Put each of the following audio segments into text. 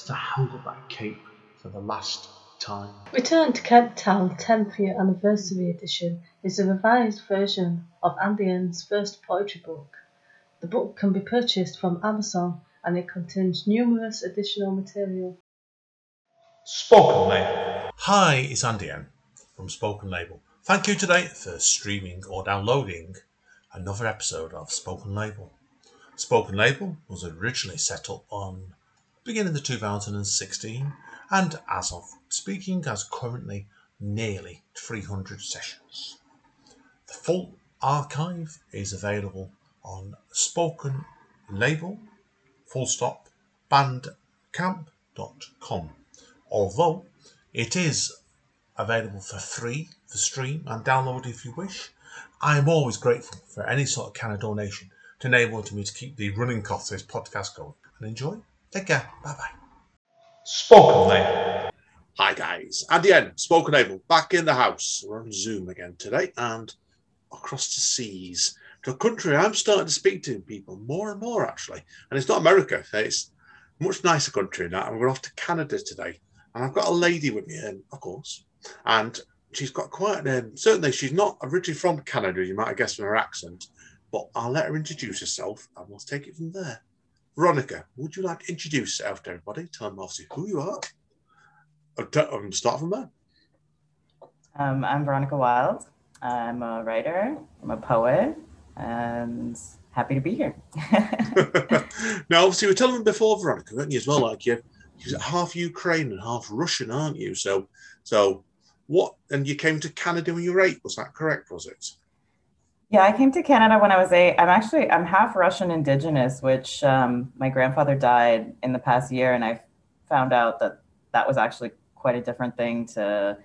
to held up that cape for the last time. Return to Kent Town 10th Year Anniversary Edition is a revised version of Andy N's first poetry book. The book can be purchased from Amazon and it contains numerous additional material. Spoken Label. Hi, it's Andy N from Spoken Label. Thank you today for streaming or downloading another episode of Spoken Label. Spoken Label was originally set up on beginning of 2016 and as of speaking has currently nearly 300 sessions. The full archive is available on spoken label full stop bandcamp.com although it is available for free for stream and download if you wish I am always grateful for any sort of kind of donation to enable me to keep the running costs of this podcast going. And enjoy Take care. Bye bye. Spoken Label. Hi guys, Andy N, Spoken Label, back in the house. We're on Zoom again today and across the seas to a country I'm starting to speak to people more and more actually. And it's not America, it's a much nicer country now. And we're off to Canada today. And I've got a lady with me, and of course, and she's got quite um, certainly she's not originally from Canada, you might have guessed from her accent, but I'll let her introduce herself and we'll take it from there. Veronica, would you like to introduce yourself to everybody? Tell them obviously who you are. I'll um, start from there. Um, I'm Veronica Wild. I'm a writer, I'm a poet, and happy to be here. now, obviously, we were telling them before, Veronica, weren't you, as well? Like you, you're half Ukraine and half Russian, aren't you? So, so what? And you came to Canada when you were eight, was that correct? Was it? Yeah, I came to Canada when I was eight. I'm actually I'm half Russian Indigenous, which um, my grandfather died in the past year, and I found out that that was actually quite a different thing to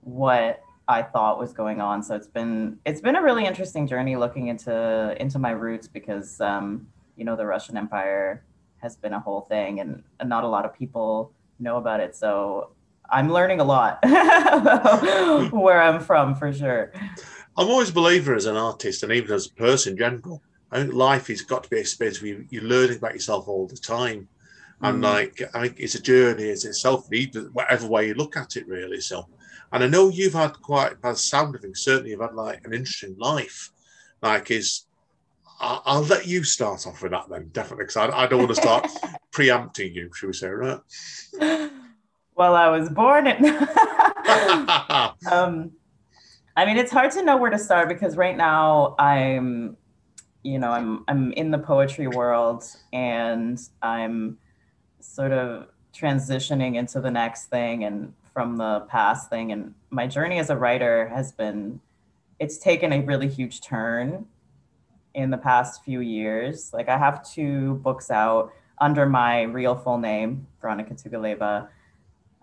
what I thought was going on. So it's been it's been a really interesting journey looking into into my roots because um, you know the Russian Empire has been a whole thing, and, not a lot of people know about it. So I'm learning a lot where I'm from for sure. I'm always a believer as an artist and even as a person in general. I think life has got to be a space where you, are learning about yourself all the time. And mm. like, I think it's a journey it's itself, whatever way you look at it, really. So, and I know you've had quite, by the sound of things, certainly you've had like an interesting life. Like, is I'll, I'll let you start off with that then, definitely, because I, I don't want to start preempting you, should we say, right? Well, I was born in. um, I mean, it's hard to know where to start because right now I'm, you know, I'm I'm in the poetry world and I'm sort of transitioning into the next thing and from the past thing and my journey as a writer has been it's taken a really huge turn in the past few years. Like I have two books out under my real full name, Veronica Tugaleva,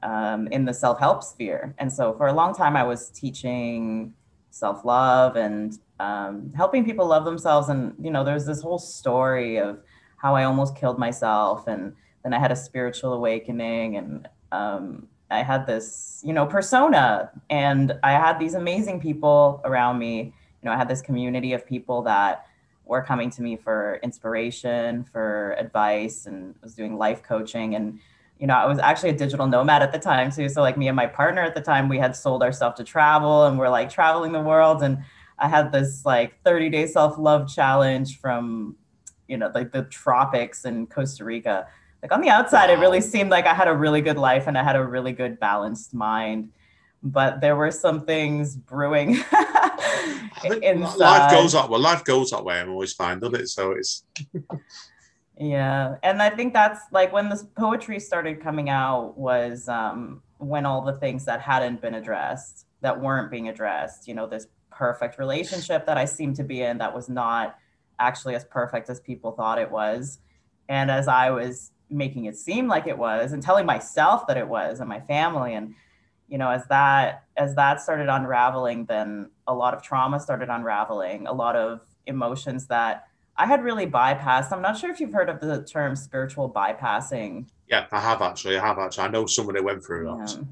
um, in the self-help sphere. And so for a long time, I was teaching self-love and um, helping people love themselves. And, you know, there's this whole story of how I almost killed myself. And then I had a spiritual awakening and um, I had this, you know, persona and I had these amazing people around me. You know, I had this community of people that were coming to me for inspiration, for advice, and was doing life coaching. And you know, I was actually a digital nomad at the time too. So like me and my partner at the time, we had sold ourselves to travel and we're like traveling the world. And I had this like 30 day self-love challenge from, you know, like the tropics in Costa Rica. Like on the outside, wow. it really seemed like I had a really good life and I had a really good balanced mind. But there were some things brewing. Life goes that well, life goes that way, I'm always fine, doesn't it? So it's Yeah. And I think that's like when this poetry started coming out was um, when all the things that hadn't been addressed, that weren't being addressed, you know, this perfect relationship that I seemed to be in that was not actually as perfect as people thought it was. And as I was making it seem like it was and telling myself that it was and my family and you know as that as that started unraveling then a lot of trauma started unraveling a lot of emotions that i had really bypassed i'm not sure if you've heard of the term spiritual bypassing Yeah, I have actually. I have actually. I know someone who went through that. yeah.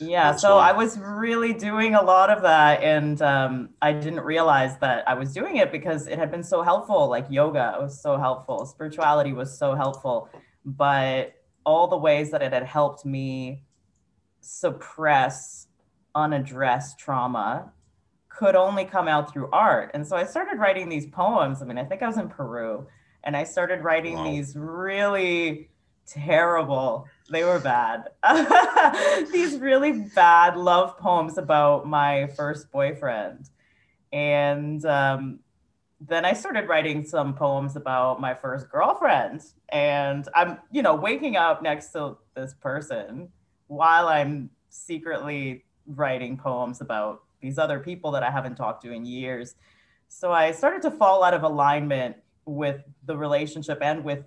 Yeah, That's so why. I was really doing a lot of that, and um, I didn't realize that I was doing it because it had been so helpful. Like yoga was so helpful, spirituality was so helpful, but all the ways that it had helped me suppress unaddressed trauma could only come out through art. And so I started writing these poems. I mean, I think I was in Peru, and I started writing Wow. these really terrible they were bad these really bad love poems about my first boyfriend and um, then i started writing some poems about my first girlfriend and i'm you know waking up next to this person while i'm secretly writing poems about these other people that i haven't talked to in years so i started to fall out of alignment with the relationship and with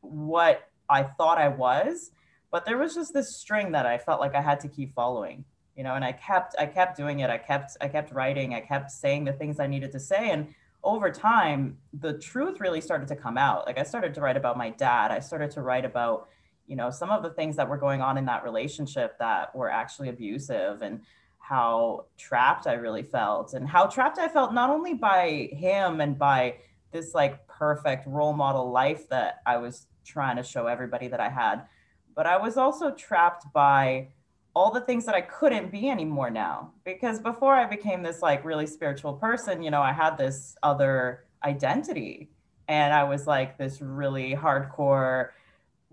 what I thought I was, but there was just this string that I felt like I had to keep following, you know, and I kept I kept doing it. I kept I kept writing, I kept saying the things I needed to say and over time the truth really started to come out. Like I started to write about my dad. I started to write about, you know, some of the things that were going on in that relationship that were actually abusive and how trapped I really felt and how trapped I felt not only by him and by this like perfect role model life that I was trying to show everybody that I had. But I was also trapped by all the things that I couldn't be anymore now. Because before I became this like really spiritual person, you know, I had this other identity. And I was like this really hardcore,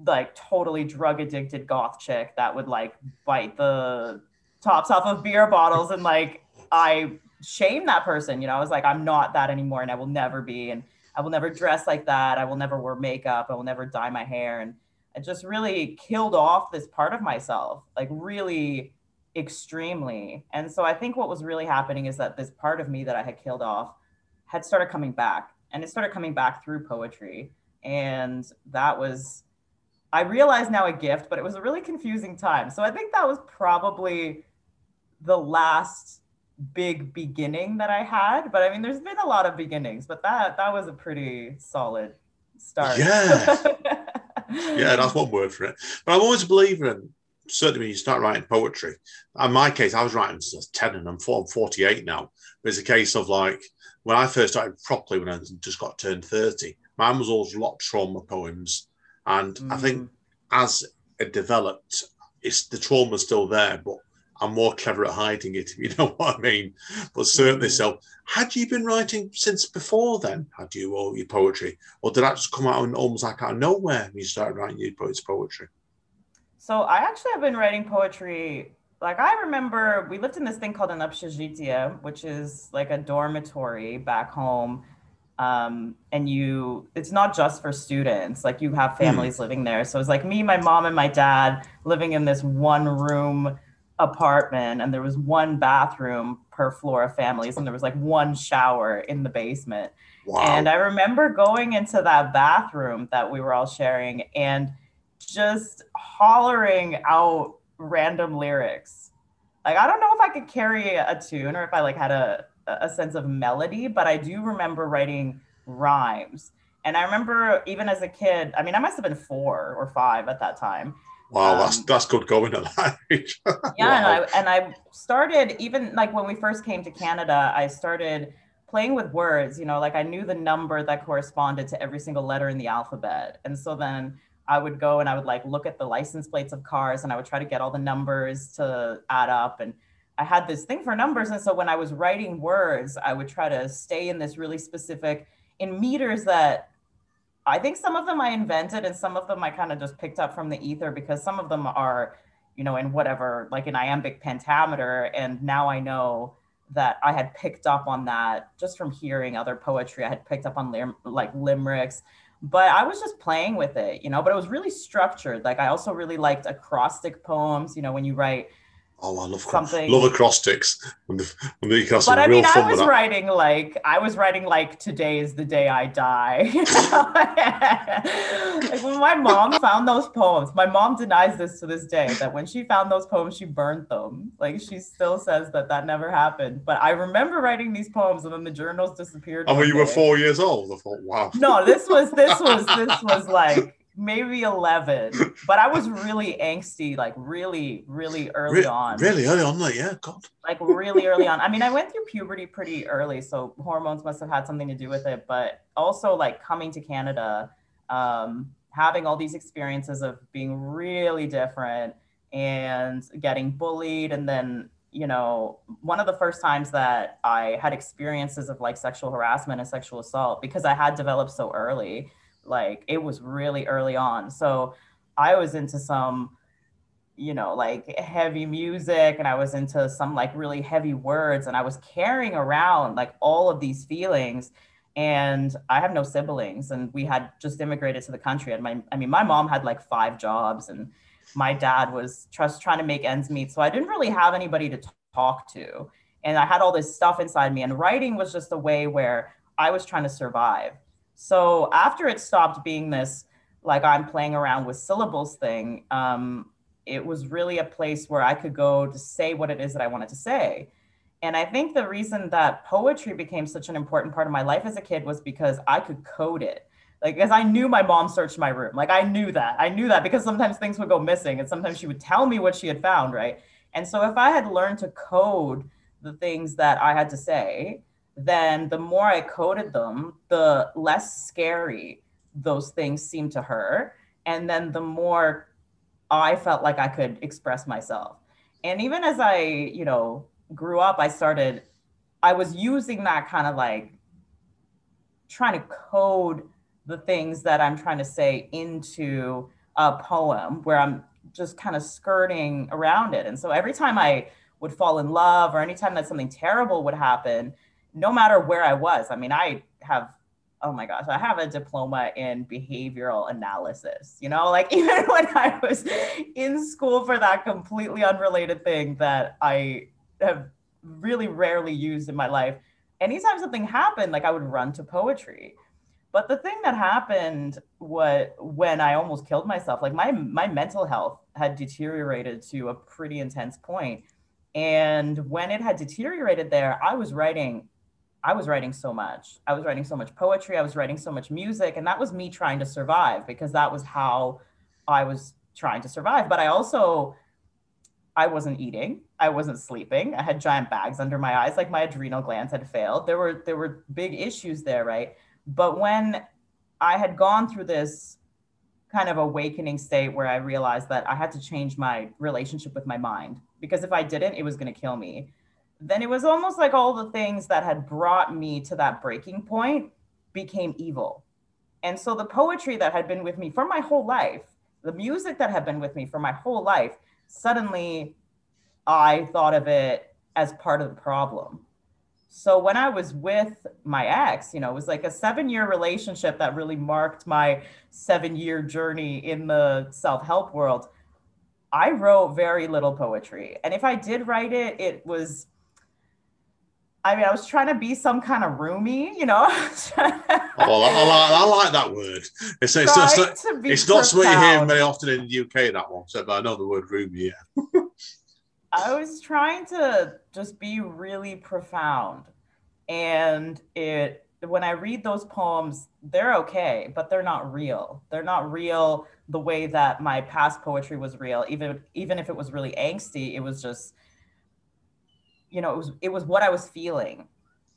like totally drug addicted goth chick that would like bite the tops off of beer bottles and like I shame that person. You know, I was like, I'm not that anymore and I will never be. And I will never dress like that. I will never wear makeup. I will never dye my hair. And I just really killed off this part of myself, like really extremely. And so I think what was really happening is that this part of me that I had killed off had started coming back and it started coming back through poetry. And that was, I realize now a gift, but it was a really confusing time. So I think that was probably the last big beginning that I had. But I mean, there's been a lot of beginnings, but that that was a pretty solid start. Yeah. Yeah, that's one word for it. But I'm always a believer in certainly when you start writing poetry. In my case, I was writing since 10 and I'm, four, I'm 48 now. But it's a case of like when I first started properly when I just got turned 30, mine was always a lot of trauma poems. And I think Mm. as it developed, it's the trauma's still there, but I'm more clever at hiding it, if you know what I mean. But certainly mm. so. Had you been writing since before then, had you, all your poetry? Or did that just come out and almost like out of nowhere when you started writing your poetry? So I actually have been writing poetry. Like I remember we lived in this thing called an upshazhitia, which is like a dormitory back home. Um, and you it's not just for students like you have hmm. families mm. living there so it's like me my mom and my dad living in this one room apartment, and there was one bathroom per floor of families, and there was like one shower in the basement. Wow. And I remember going into that bathroom that we were all sharing and just hollering out random lyrics. Like I don't know if I could carry a tune or if I like had a a sense of melody, but I do remember writing rhymes. And I remember even as a kid, I mean I must have been 4 or 5 at that time. Wow, that's um, that's good going at that age. Yeah, and I and I started even like when we first came to Canada, I started playing with words, you know, like I knew the number that corresponded to every single letter in the alphabet. And so then I would go and I would like look at the license plates of cars and I would try to get all the numbers to add up and I had this thing for numbers and so when I was writing words, I would try to stay in this really specific in meters that I think some of them I invented and some of them I kind of just picked up from the ether because some of them are, you know, in whatever, like an iambic pentameter. And now I know that I had picked up on that just from hearing other poetry. I had picked up on lim- like limericks, but I was just playing with it, you know, but it was really structured. Like I also really liked acrostic poems, you know, when you write Oh, I love Something- love acrostics. When the, when the, but I mean, I was writing like I was writing like today is the day I die. like when my mom found those poems, my mom denies this to this day that when she found those poems, she burned them. Like she still says that that never happened. But I remember writing these poems, and then the journals disappeared. And when one you were four years old, I thought, wow. No, this was this was this was like maybe 11 but i was really angsty like really really early Re- on Really early on, like, yeah, God. like really early on. I mean, I went through puberty pretty early, so hormones must have had something to do with it. But also, like coming to Canada, um, having all these experiences of being really different and getting bullied, and then you know, one of the first times that I had experiences of like sexual harassment and sexual assault because I had developed so early, like it was really early on. So I was into some you know, like heavy music and I was into some like really heavy words and I was carrying around like all of these feelings. And I have no siblings and we had just immigrated to the country. And my, I mean, my mom had like five jobs and my dad was just trying to make ends meet. So I didn't really have anybody to talk to. And I had all this stuff inside me. And writing was just a way where I was trying to survive. So after it stopped being this, like I'm playing around with syllables thing, um, it was really a place where I could go to say what it is that I wanted to say. And I think the reason that poetry became such an important part of my life as a kid was because I could code it. Like, because I knew my mom searched my room. Like, I knew that. I knew that because sometimes things would go missing and sometimes she would tell me what she had found, right? And so if I had learned to code the things that I had to say, then the more I coded them, the less scary those things seemed to her. And then the more I felt like I could express myself. And even as I, you know, grew up, I started, I was using that kind of like trying to code the things that I'm trying to say into a poem where I'm just kind of skirting around it. And so every time I would fall in love or anytime that something terrible would happen, no matter where I was, I mean, I have oh my gosh, I have a diploma in behavioral analysis. You know, like even when I was in school for that completely unrelated thing that I have really rarely used in my life, anytime something happened, like I would run to poetry. But the thing that happened what when I almost killed myself, like my my mental health had deteriorated to a pretty intense point. And when it had deteriorated there, I was writing I was writing so much. I was writing so much poetry. I was writing so much music. And that was me trying to survive because that was how I was trying to survive. But I also, I wasn't eating. I wasn't sleeping. I had giant bags under my eyes, like my adrenal glands had failed. There were there were big issues there, right? But when I had gone through this kind of awakening state where I realized that I had to change my relationship with my mind because if I didn't, it was going to kill me then it was almost like all the things that had brought me to that breaking point became evil. And so the poetry that had been with me for my whole life, the music that had been with me for my whole life, suddenly I thought of it as part of the problem. So when I was with my ex, you know, it was like a seven year relationship that really marked my seven year journey in the self help world. I wrote very little poetry. And if I did write it, it was I mean, I was trying to be some kind of Rumi, you know. Oh, I, like, I, I like that word. It's, it's, it's, Trying not, to be it's not something you hear very often in the UK, that one. So, but I know the word roomy, yeah. I was trying to just be really profound. And it when I read those poems, they're okay, but they're not real. They're not real the way that my past poetry was real. Even even if it was really angsty, it was just you know, it was it was what I was feeling.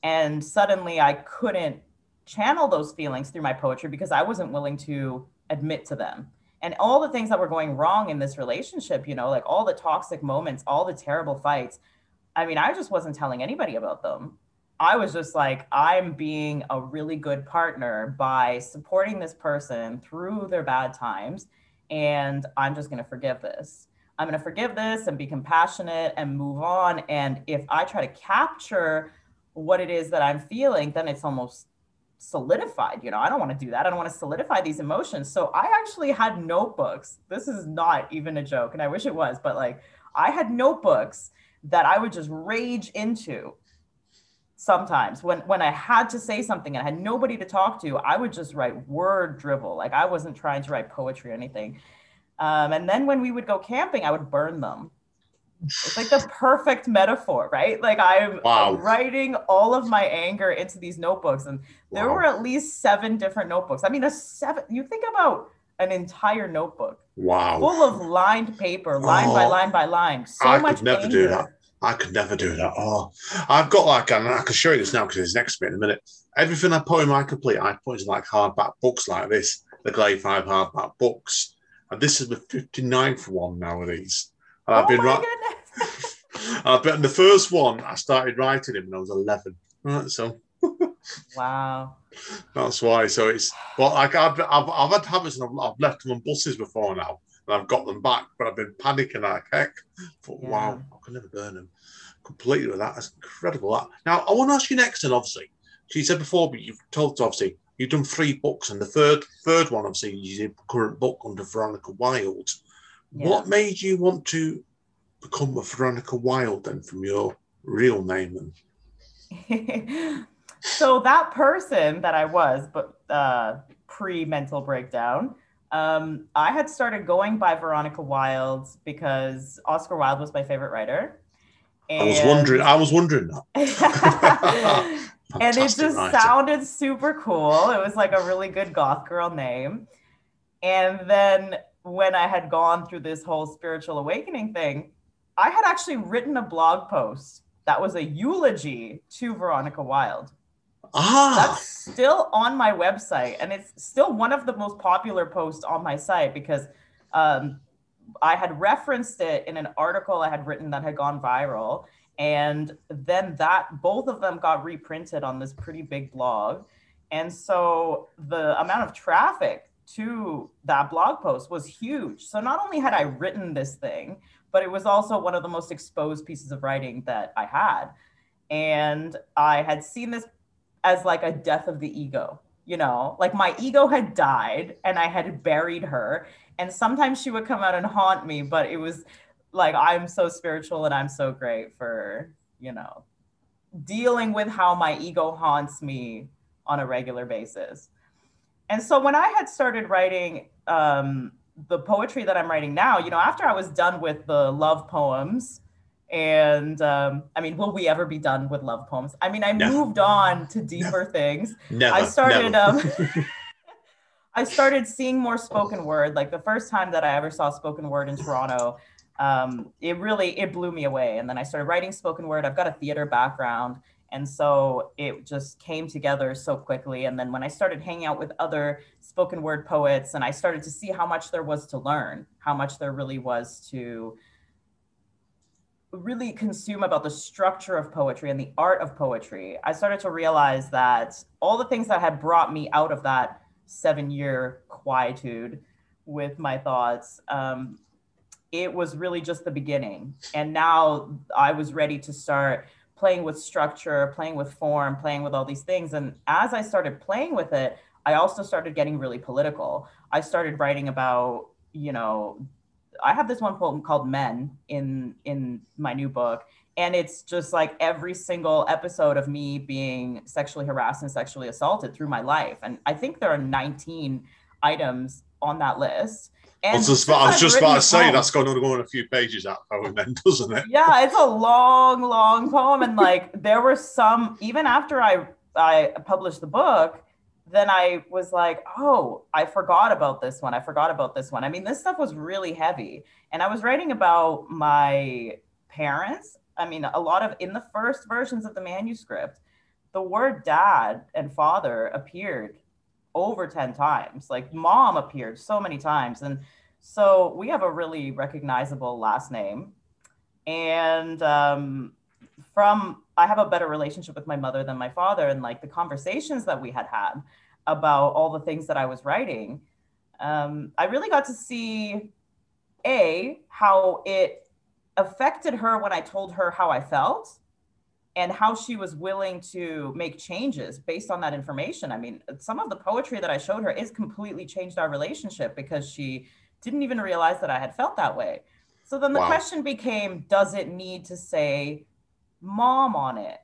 And suddenly I couldn't channel those feelings through my poetry because I wasn't willing to admit to them. And all the things that were going wrong in this relationship, you know, like all the toxic moments, all the terrible fights. I mean, I just wasn't telling anybody about them. I was just like, I'm being a really good partner by supporting this person through their bad times. And I'm just going to forgive this. I'm going to forgive this and be compassionate and move on. And if I try to capture what it is that I'm feeling, then it's almost solidified. You know, I don't want to do that. I don't want to solidify these emotions. So I actually had notebooks. This is not even a joke, and I wish it was, but like I had notebooks that I would just rage into sometimes when when I had to say something and I had nobody to talk to, I would just write word dribble. Like I wasn't trying to write poetry or anything. Um, and then when we would go camping, I would burn them. It's like the perfect metaphor, right? Like I'm Wow. writing all of my anger into these notebooks, and there Wow. were at least seven different notebooks. I mean, a seven. You think about an entire notebook Wow. full of lined paper, line by Oh. line by line. So I much could never do that. I could never do that. Oh, I've got like, and I can show you this now because it's next to me in a minute. Everything I poem I complete, I put into like hardback books like this, the Glade 5 hardback books. And this is the 59th one nowadays. And I've oh been my right. I've been the first one. I started writing it when I was 11. Right, so Wow. that's why. So it's, but like I've, I've, I've had habits and I've, I've left them on buses before now, and I've got them back, but I've been panicking like heck. But Yeah. wow, I could never burn them completely with that. That's incredible. That now I want to ask you next, and obviously, she said before, but you've told us obviously you've done three books, and the third third one obviously you did current book under Veronica Wild. Yeah. What made you want to become a Veronica Wild then from your real name? And so that person that I was, but uh, pre mental breakdown, um, I had started going by Veronica Wild because Oscar Wilde was my favorite writer. I was wondering. I was wondering that. and it just writer. sounded super cool. It was like a really good goth girl name. And then when I had gone through this whole spiritual awakening thing, I had actually written a blog post that was a eulogy to Veronica Wild. Ah, That's still on my website, and it's still one of the most popular posts on my site because um, I had referenced it in an article I had written that had gone viral, and then that both of them got reprinted on this pretty big blog, and so the amount of traffic to that blog post was huge. So not only had I written this thing, but it was also one of the most exposed pieces of writing that I had. And I had seen this as like a death of the ego, you know, like my ego had died and I had buried her. And sometimes she would come out and haunt me, but it was like, I'm so spiritual and I'm so great for, you know, dealing with how my ego haunts me on a regular basis. And so when I had started writing um, the poetry that I'm writing now, you know, after I was done with the love poems, and um, I mean, will we ever be done with love poems? I mean, I Never. moved on to deeper things. never. I started never. um I started seeing more spoken word. Like the first time that I ever saw spoken word in Toronto, um, it really it blew me away. And then I started writing spoken word. I've got a theater background, and so it just came together so quickly. And then when I started hanging out with other spoken word poets, and I started to see how much there was to learn, how much there really was to really consume about the structure of poetry and the art of poetry, I started to realize that all the things that had brought me out of that seven year quietude with my thoughts, um, it was really just the beginning. And now I was ready to start playing with structure, playing with form, playing with all these things. And as I started playing with it, I also started getting really political. I started writing about, you know, I have this one poem called Men in in my new book. And it's just like every single episode of me being sexually harassed and sexually assaulted through my life. And I think there are 19 items on that list. I was just, since I was just about to say that's going to go on a few pages that poem then, doesn't it? yeah it's a long long poem and like there were some even after i i published the book then i was like oh i forgot about this one i forgot about this one i mean this stuff was really heavy and i was writing about my parents i mean a lot of in the first versions of the manuscript the word dad and father appeared over 10 times. Like mom appeared so many times. And so we have a really recognizable last name. And um, from i have a better relationship with my mother than my father. And like the conversations that we had had about all the things that i was writing um, i really got to see a how it affected her when i told her how i felt and how she was willing to make changes based on that information. I mean, some of the poetry that I showed her is completely changed our relationship because she didn't even realize that I had felt that way. So then the wow. question became does it need to say mom on it?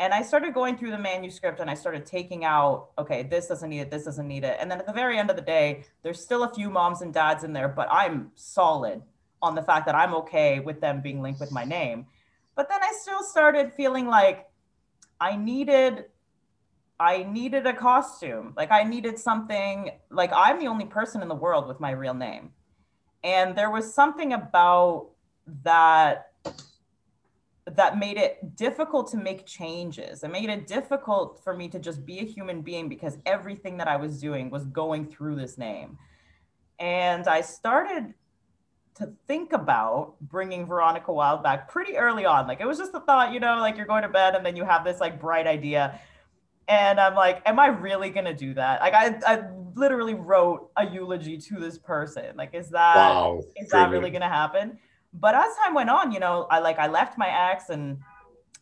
And I started going through the manuscript and I started taking out, okay, this doesn't need it, this doesn't need it. And then at the very end of the day, there's still a few moms and dads in there, but I'm solid on the fact that I'm okay with them being linked with my name. But then I still started feeling like I needed I needed a costume. Like I needed something like I'm the only person in the world with my real name. And there was something about that that made it difficult to make changes. It made it difficult for me to just be a human being because everything that I was doing was going through this name. And I started to think about bringing Veronica Wild back pretty early on. Like it was just a thought, you know, like you're going to bed and then you have this like bright idea. And I'm like, am I really gonna do that? Like I, I literally wrote a eulogy to this person. Like, is that wow, is that really gonna happen? But as time went on, you know, I like I left my ex and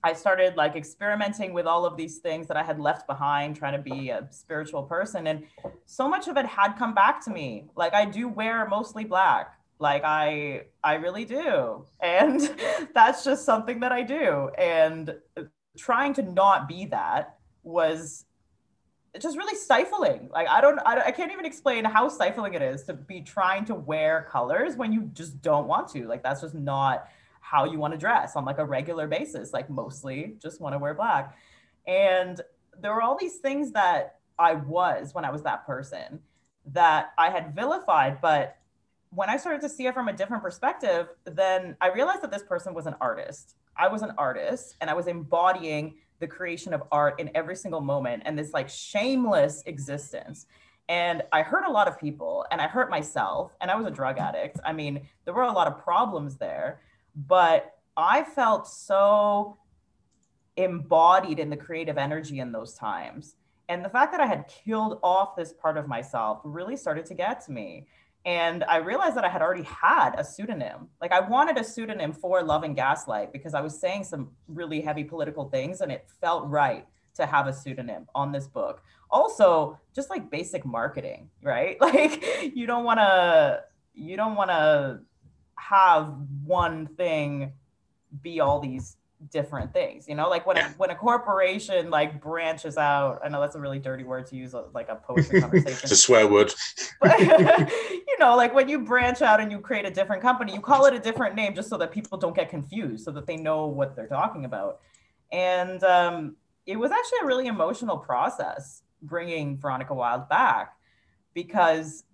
I started like experimenting with all of these things that I had left behind, trying to be a spiritual person. And so much of it had come back to me. Like I do wear mostly black like i i really do. And that's just something that i do. And trying to not be that was just really stifling. Like i don't I, I can't even explain how stifling it is to be trying to wear colors when you just don't want to. Like that's just not how you want to dress on like a regular basis. Like mostly just want to wear black. And there were all these things that i was when i was that person that i had vilified but when I started to see it from a different perspective, then I realized that this person was an artist. I was an artist and I was embodying the creation of art in every single moment and this like shameless existence. And I hurt a lot of people and I hurt myself and I was a drug addict. I mean, there were a lot of problems there, but I felt so embodied in the creative energy in those times. And the fact that I had killed off this part of myself really started to get to me and I realized that I had already had a pseudonym. Like I wanted a pseudonym for Love and Gaslight because I was saying some really heavy political things and it felt right to have a pseudonym on this book. Also, just like basic marketing, right? Like you don't want to you don't want to have one thing be all these different things you know like when a, when a corporation like branches out i know that's a really dirty word to use like a poetry conversation. It's a swear word. But you know like when you branch out and you create a different company you call it a different name just so that people don't get confused so that they know what they're talking about. And um, it was actually a really emotional process bringing veronica wild back because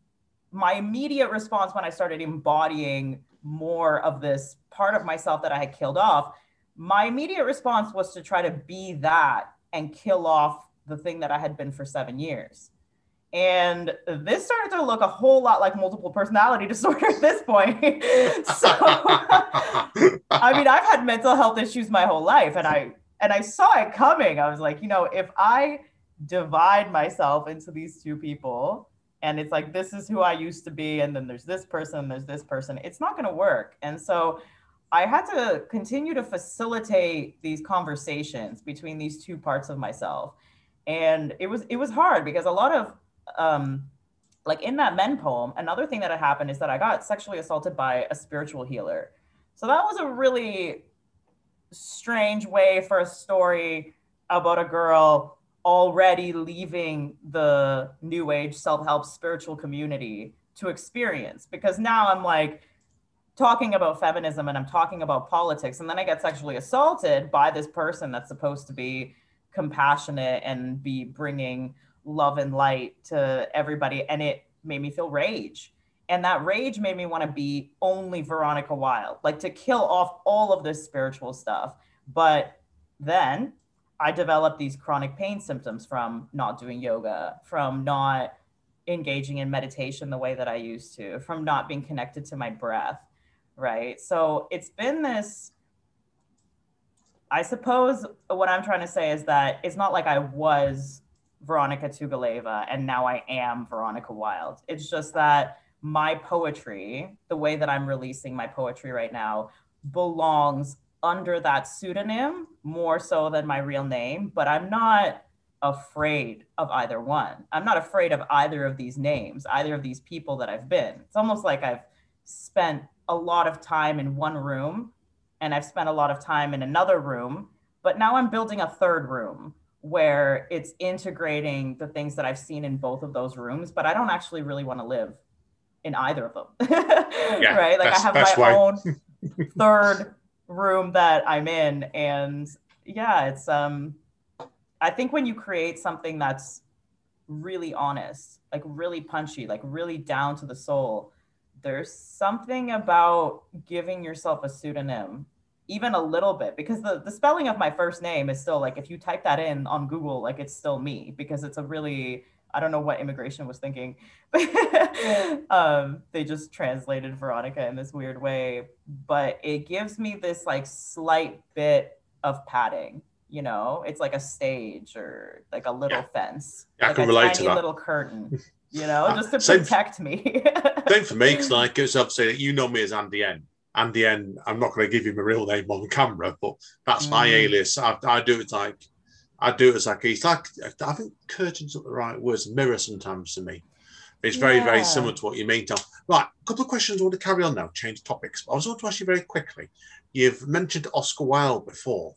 my immediate response when i started embodying more of this part of myself that i had killed off my immediate response was to try to be that and kill off the thing that I had been for seven years. And this started to look a whole lot like multiple personality disorder at this point. so, I mean, I've had mental health issues my whole life, and I and I saw it coming. I was like, you know, if I divide myself into these two people, and it's like this is who I used to be, and then there's this person, there's this person, it's not going to work. And so I had to continue to facilitate these conversations between these two parts of myself. And it was it was hard because a lot of um like in that men poem, another thing that had happened is that I got sexually assaulted by a spiritual healer. So that was a really strange way for a story about a girl already leaving the new age self-help spiritual community to experience because now I'm like talking about feminism and I'm talking about politics. And then I get sexually assaulted by this person that's supposed to be compassionate and be bringing love and light to everybody. And it made me feel rage. And that rage made me want to be only Veronica Wild, like to kill off all of this spiritual stuff. But then I developed these chronic pain symptoms from not doing yoga, from not engaging in meditation the way that I used to, from not being connected to my breath right? So it's been this. I suppose what I'm trying to say is that it's not like I was Veronica Tugaleva and now I am Veronica Wild. It's just that my poetry, the way that I'm releasing my poetry right now, belongs under that pseudonym more so than my real name, but I'm not afraid of either one. I'm not afraid of either of these names, either of these people that I've been. It's almost like I've spent a lot of time in one room and I've spent a lot of time in another room, but now I'm building a third room where it's integrating the things that I've seen in both of those rooms, but I don't actually really want to live in either of them. yeah, right? Like I have my way. own third room that I'm in and yeah, it's um I think when you create something that's really honest, like really punchy, like really down to the soul, there's something about giving yourself a pseudonym even a little bit because the, the spelling of my first name is still like if you type that in on google like it's still me because it's a really i don't know what immigration was thinking um, they just translated veronica in this weird way but it gives me this like slight bit of padding you know it's like a stage or like a little yeah. fence yeah, like I can relate to that. little curtain you know just to same, protect me same for me because like it's obviously you know me as andy n andy n i'm not going to give you my real name on camera but that's mm. my alias I, I, do it like i do it as like it's like i think curtains are the right words mirror sometimes to me it's very yeah. very similar to what you mean Tom. right a couple of questions i want to carry on now change topics i was want to ask you very quickly you've mentioned oscar wilde before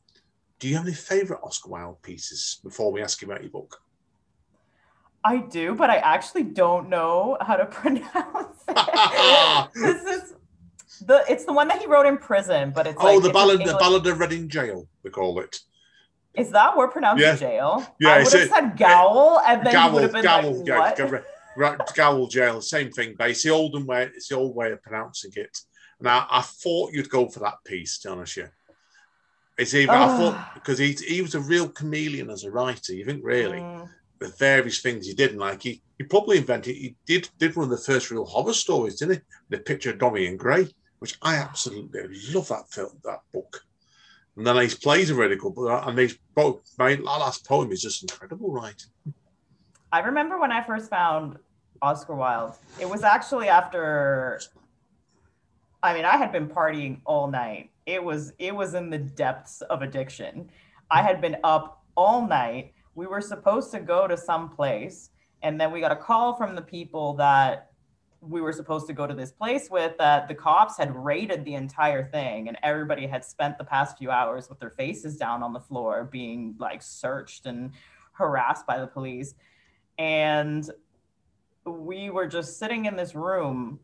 do you have any favorite Oscar Wilde pieces before we ask you about your book? I do, but I actually don't know how to pronounce it. this is the it's the one that he wrote in prison, but it's oh like, the ballad the ballad of Reading Jail we call it. Is that word pronounced yeah. jail? Yeah, I would have said Gowl, and then Gowl, would have been Gowl, like, yeah, what? Right, Gowl Jail, same thing, but it's the old way. It's the old way of pronouncing it. And I, I thought you'd go for that piece, to be honest. Yeah. It's even, oh. I thought, because he, he was a real chameleon as a writer. You think, really, mm. The various things he did, and like he, he probably invented, he did did one of the first real horror stories, didn't he? The picture of Dorian Gray, which I absolutely love that film, that book. And then his plays are really good, but uh, and these both, my last poem is just incredible, right? I remember when I first found Oscar Wilde. It was actually after I mean, I had been partying all night. It was it was in the depths of addiction. I had been up all night. We were supposed to go to some place, and then we got a call from the people that we were supposed to go to this place with that the cops had raided the entire thing and everybody had spent the past few hours with their faces down on the floor being like searched and harassed by the police. And we were just sitting in this room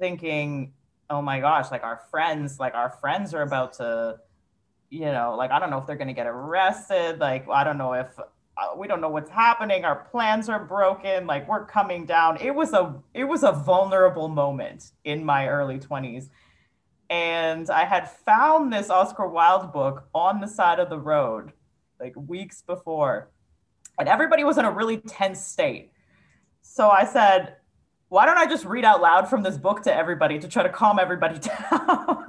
thinking oh my gosh, like our friends, like our friends are about to, you know, like I don't know if they're going to get arrested. Like I don't know if uh, we don't know what's happening. Our plans are broken. Like we're coming down. It was a it was a vulnerable moment in my early 20s. And I had found this Oscar Wilde book on the side of the road like weeks before. And everybody was in a really tense state. So I said, why don't I just read out loud from this book to everybody to try to calm everybody down?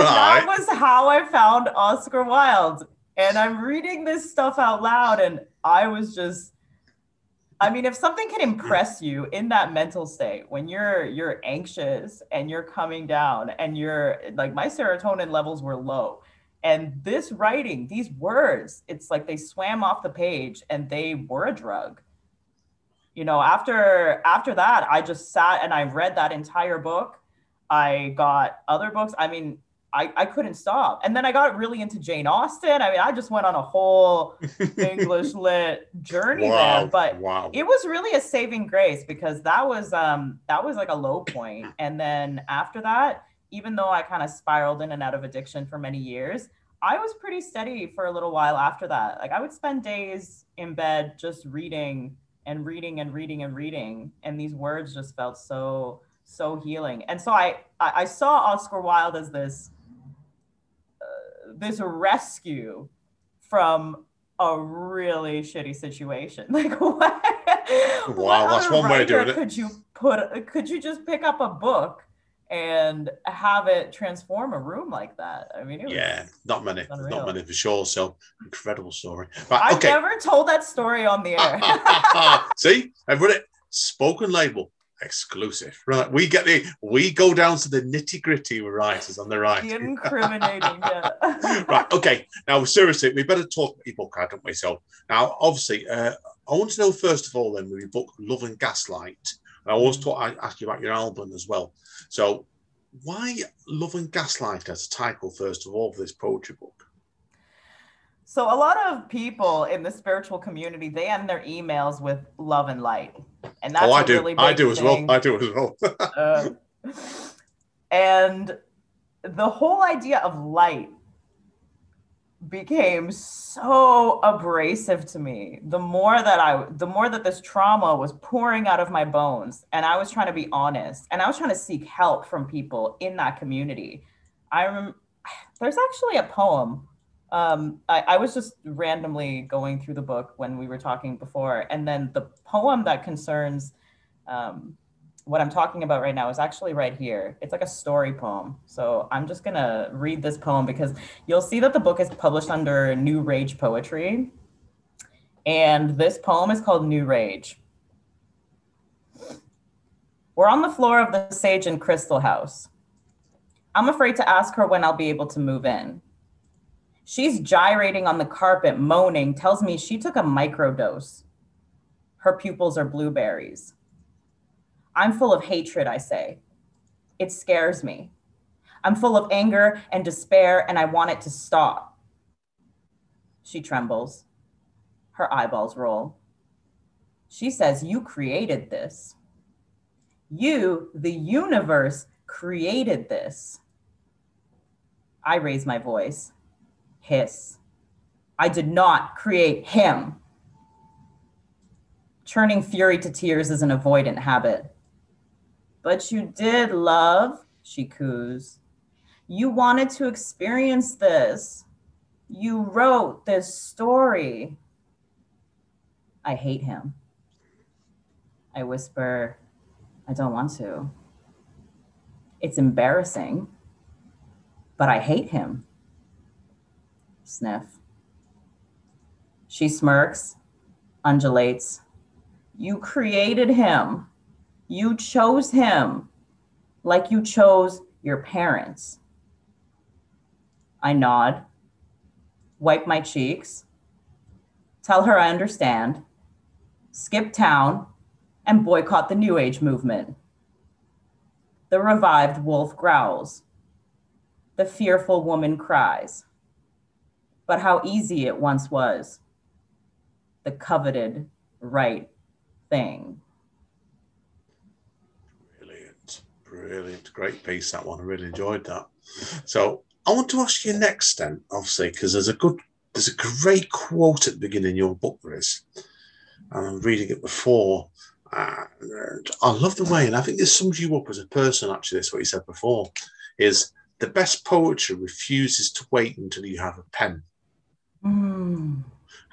And that was how I found Oscar Wilde. And I'm reading this stuff out loud, and I was just I mean, if something can impress you in that mental state when you're you're anxious and you're coming down and you're like my serotonin levels were low. And this writing, these words, it's like they swam off the page and they were a drug you know after after that i just sat and i read that entire book i got other books i mean I, I couldn't stop. And then I got really into Jane Austen. I mean, I just went on a whole English lit journey wow. there. But wow. it was really a saving grace because that was um that was like a low point. And then after that, even though I kind of spiraled in and out of addiction for many years, I was pretty steady for a little while after that. Like I would spend days in bed just reading and reading and reading and reading and these words just felt so so healing and so i i, saw oscar wilde as this this rescue from a really shitty situation like what wow that's one way to do it could you put could you just pick up a book and have it transform a room like that. I mean, yeah, not many, not many for sure. So incredible story. Right, I've never told that story on the air. See, I've read it. Spoken label. Exclusive. Right. We get the we go down to the nitty gritty with writers on the right. Incriminating. yeah. right. Okay. Now, seriously, we better talk about your book, don't we? So, now, obviously, uh, I want to know first of all, then, with your book, Love and Gaslight. I always talk, I ask you about your album as well. So, why Love and Gaslight as a title, first of all, for this poetry book? So a lot of people in the spiritual community, they end their emails with love and light. And that's oh, I do. really I do as well. I do as well. Uh, and the whole idea of light became so abrasive to me the more that i the more that this trauma was pouring out of my bones and i was trying to be honest and i was trying to seek help from people in that community i rem- there's actually a poem um, I, I was just randomly going through the book when we were talking before and then the poem that concerns um, what I'm talking about right now is actually right here. It's like a story poem. So I'm just gonna read this poem because you'll see that the book is published under New Rage Poetry. And this poem is called New Rage. We're on the floor of the Sage and Crystal house. I'm afraid to ask her when I'll be able to move in. She's gyrating on the carpet, moaning, tells me she took a microdose. Her pupils are blueberries. I'm full of hatred, I say. It scares me. I'm full of anger and despair, and I want it to stop. She trembles. Her eyeballs roll. She says, You created this. You, the universe, created this. I raise my voice, hiss. I did not create him. Turning fury to tears is an avoidant habit. But you did, love, she coos. You wanted to experience this. You wrote this story. I hate him. I whisper, I don't want to. It's embarrassing, but I hate him. Sniff. She smirks, undulates. You created him. You chose him like you chose your parents. I nod, wipe my cheeks, tell her I understand, skip town, and boycott the New Age movement. The revived wolf growls. The fearful woman cries. But how easy it once was. The coveted right thing. Brilliant, brilliant, great piece that one. I really enjoyed that. So I want to ask you next, then, obviously, because there's a good, there's a great quote at the beginning of your book. There is, and I'm reading it before. And I love the way, and I think this sums you up as a person. Actually, that's what you said before. Is the best poetry refuses to wait until you have a pen. Mm.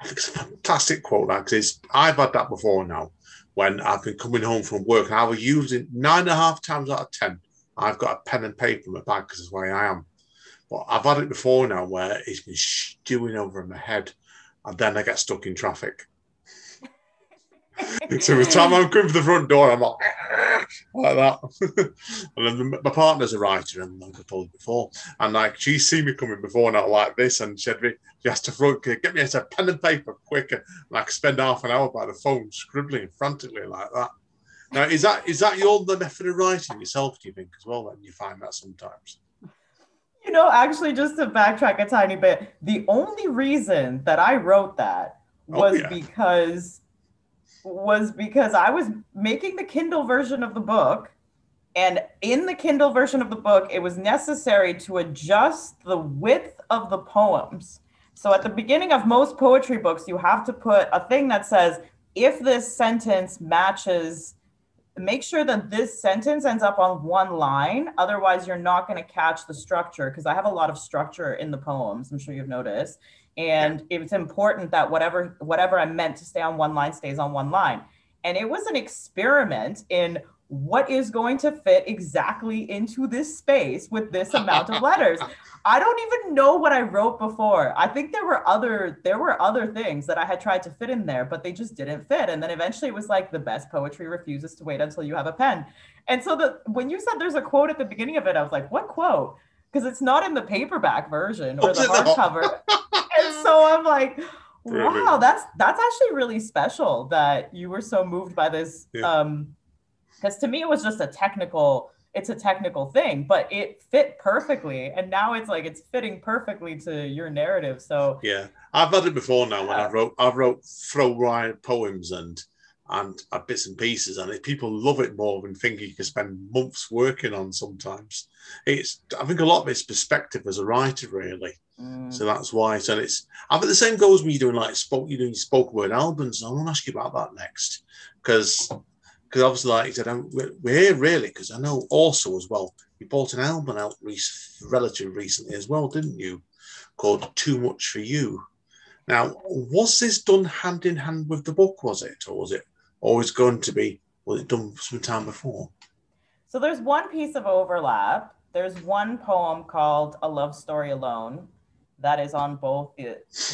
I think it's a fantastic quote that because I've had that before now when I've been coming home from work and I use it nine and a half times out of ten. I've got a pen and paper in my bag because the way I am. But I've had it before now where it's been stewing over in my head and then I get stuck in traffic. So by the time I'm coming for the front door, I'm like, like that. and then my partner's a writer, and like I told you before, and like she's seen me coming before now like this, and she had me, she has to front, get me a pen and paper quicker. And I could spend half an hour by the phone scribbling frantically like that. Now, is that is that your the method of writing yourself? Do you think as well? Then you find that sometimes. You know, actually, just to backtrack a tiny bit, the only reason that I wrote that Oh, was yeah. because was because I was making the Kindle version of the book. And in the Kindle version of the book, it was necessary to adjust the width of the poems. So at the beginning of most poetry books, you have to put a thing that says, if this sentence matches, make sure that this sentence ends up on one line. Otherwise, you're not going to catch the structure because I have a lot of structure in the poems. I'm sure you've noticed. And it's important that whatever whatever I'm meant to stay on one line stays on one line. And it was an experiment in what is going to fit exactly into this space with this amount of letters? I don't even know what I wrote before. I think there were other there were other things that I had tried to fit in there, but they just didn't fit. And then eventually it was like the best poetry refuses to wait until you have a pen. And so the when you said there's a quote at the beginning of it, I was like, what quote? Because it's not in the paperback version or oh, the hardcover. so I'm like, wow, that's that's actually really special that you were so moved by this. Yeah. Um, because to me it was just a technical it's a technical thing but it fit perfectly and now it's like it's fitting perfectly to your narrative so yeah i've had it before now when i wrote i wrote throw riot poems and and uh, bits and pieces and people love it more than think you can spend months working on sometimes it's i think a lot of it's perspective as a writer really mm. so that's why so it's i think the same goes when you're doing like spoke you're doing spoken word albums i want to ask you about that next because because obviously, like you said, I'm, we're here really because I know also as well. You bought an album out re- relatively recently as well, didn't you? Called "Too Much for You." Now, was this done hand in hand with the book? Was it, or was it always going to be? Was it done some time before? So there's one piece of overlap. There's one poem called "A Love Story Alone" that is on both.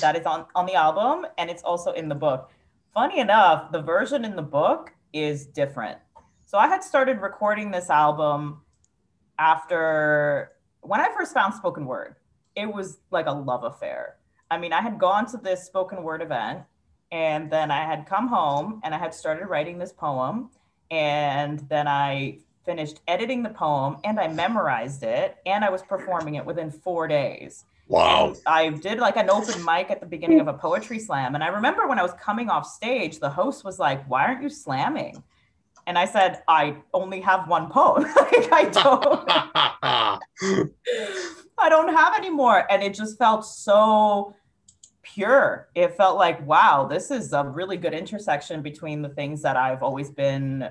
That is on on the album, and it's also in the book. Funny enough, the version in the book is different. So I had started recording this album after when I first found spoken word. It was like a love affair. I mean, I had gone to this spoken word event and then I had come home and I had started writing this poem and then I finished editing the poem and I memorized it and I was performing it within 4 days. Wow. And I did like an open mic at the beginning of a poetry slam. And I remember when I was coming off stage, the host was like, Why aren't you slamming? And I said, I only have one poem. like I don't I don't have any more. And it just felt so pure. It felt like, wow, this is a really good intersection between the things that I've always been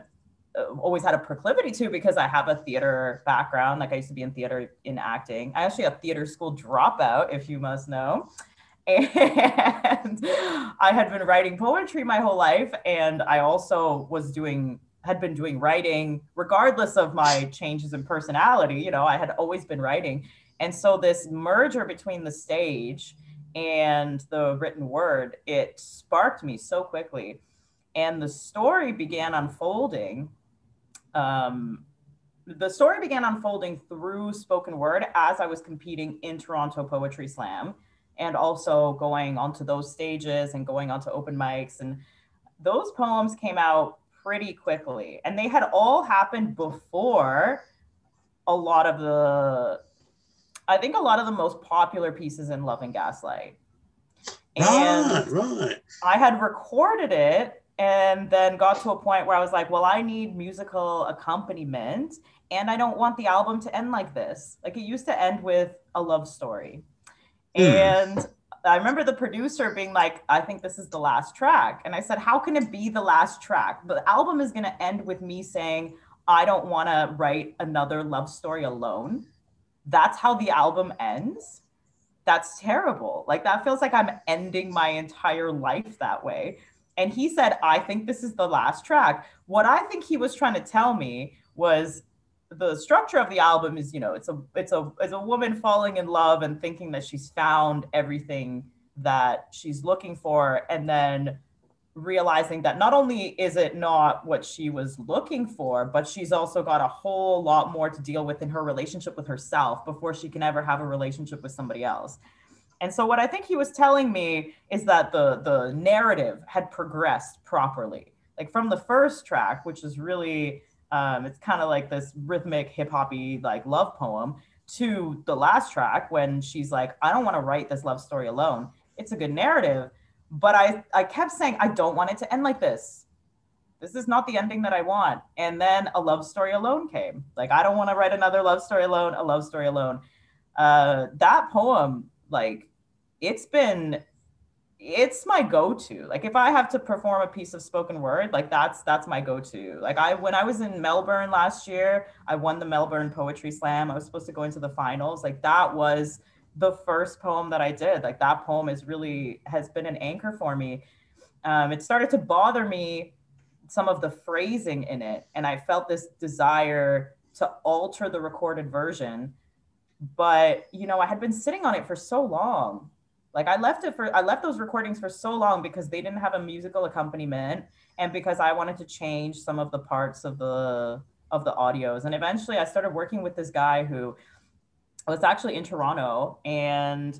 uh, always had a proclivity to because I have a theater background. Like I used to be in theater in acting. I actually have theater school dropout, if you must know. And I had been writing poetry my whole life. And I also was doing, had been doing writing regardless of my changes in personality. You know, I had always been writing. And so this merger between the stage and the written word, it sparked me so quickly. And the story began unfolding um, the story began unfolding through spoken word as I was competing in Toronto Poetry Slam and also going onto those stages and going onto open mics. And those poems came out pretty quickly. And they had all happened before a lot of the, I think a lot of the most popular pieces in Love and Gaslight. And right, right. I had recorded it and then got to a point where I was like, well, I need musical accompaniment and I don't want the album to end like this. Like it used to end with a love story. Mm. And I remember the producer being like, I think this is the last track. And I said, How can it be the last track? The album is going to end with me saying, I don't want to write another love story alone. That's how the album ends. That's terrible. Like, that feels like I'm ending my entire life that way and he said i think this is the last track what i think he was trying to tell me was the structure of the album is you know it's a it's a it's a woman falling in love and thinking that she's found everything that she's looking for and then realizing that not only is it not what she was looking for but she's also got a whole lot more to deal with in her relationship with herself before she can ever have a relationship with somebody else and so what I think he was telling me is that the the narrative had progressed properly. Like from the first track, which is really um, it's kind of like this rhythmic hip hoppy like love poem, to the last track when she's like, I don't want to write this love story alone. It's a good narrative, but I I kept saying I don't want it to end like this. This is not the ending that I want. And then a love story alone came. Like I don't want to write another love story alone. A love story alone. Uh, that poem like it's been it's my go-to like if i have to perform a piece of spoken word like that's that's my go-to like i when i was in melbourne last year i won the melbourne poetry slam i was supposed to go into the finals like that was the first poem that i did like that poem is really has been an anchor for me um, it started to bother me some of the phrasing in it and I felt this desire to alter the recorded version. But, you know, I had been sitting on it for so long. Like I left it for I left those recordings for so long because they didn't have a musical accompaniment and because I wanted to change some of the parts of the of the audios. And eventually I started working with this guy who was actually in Toronto and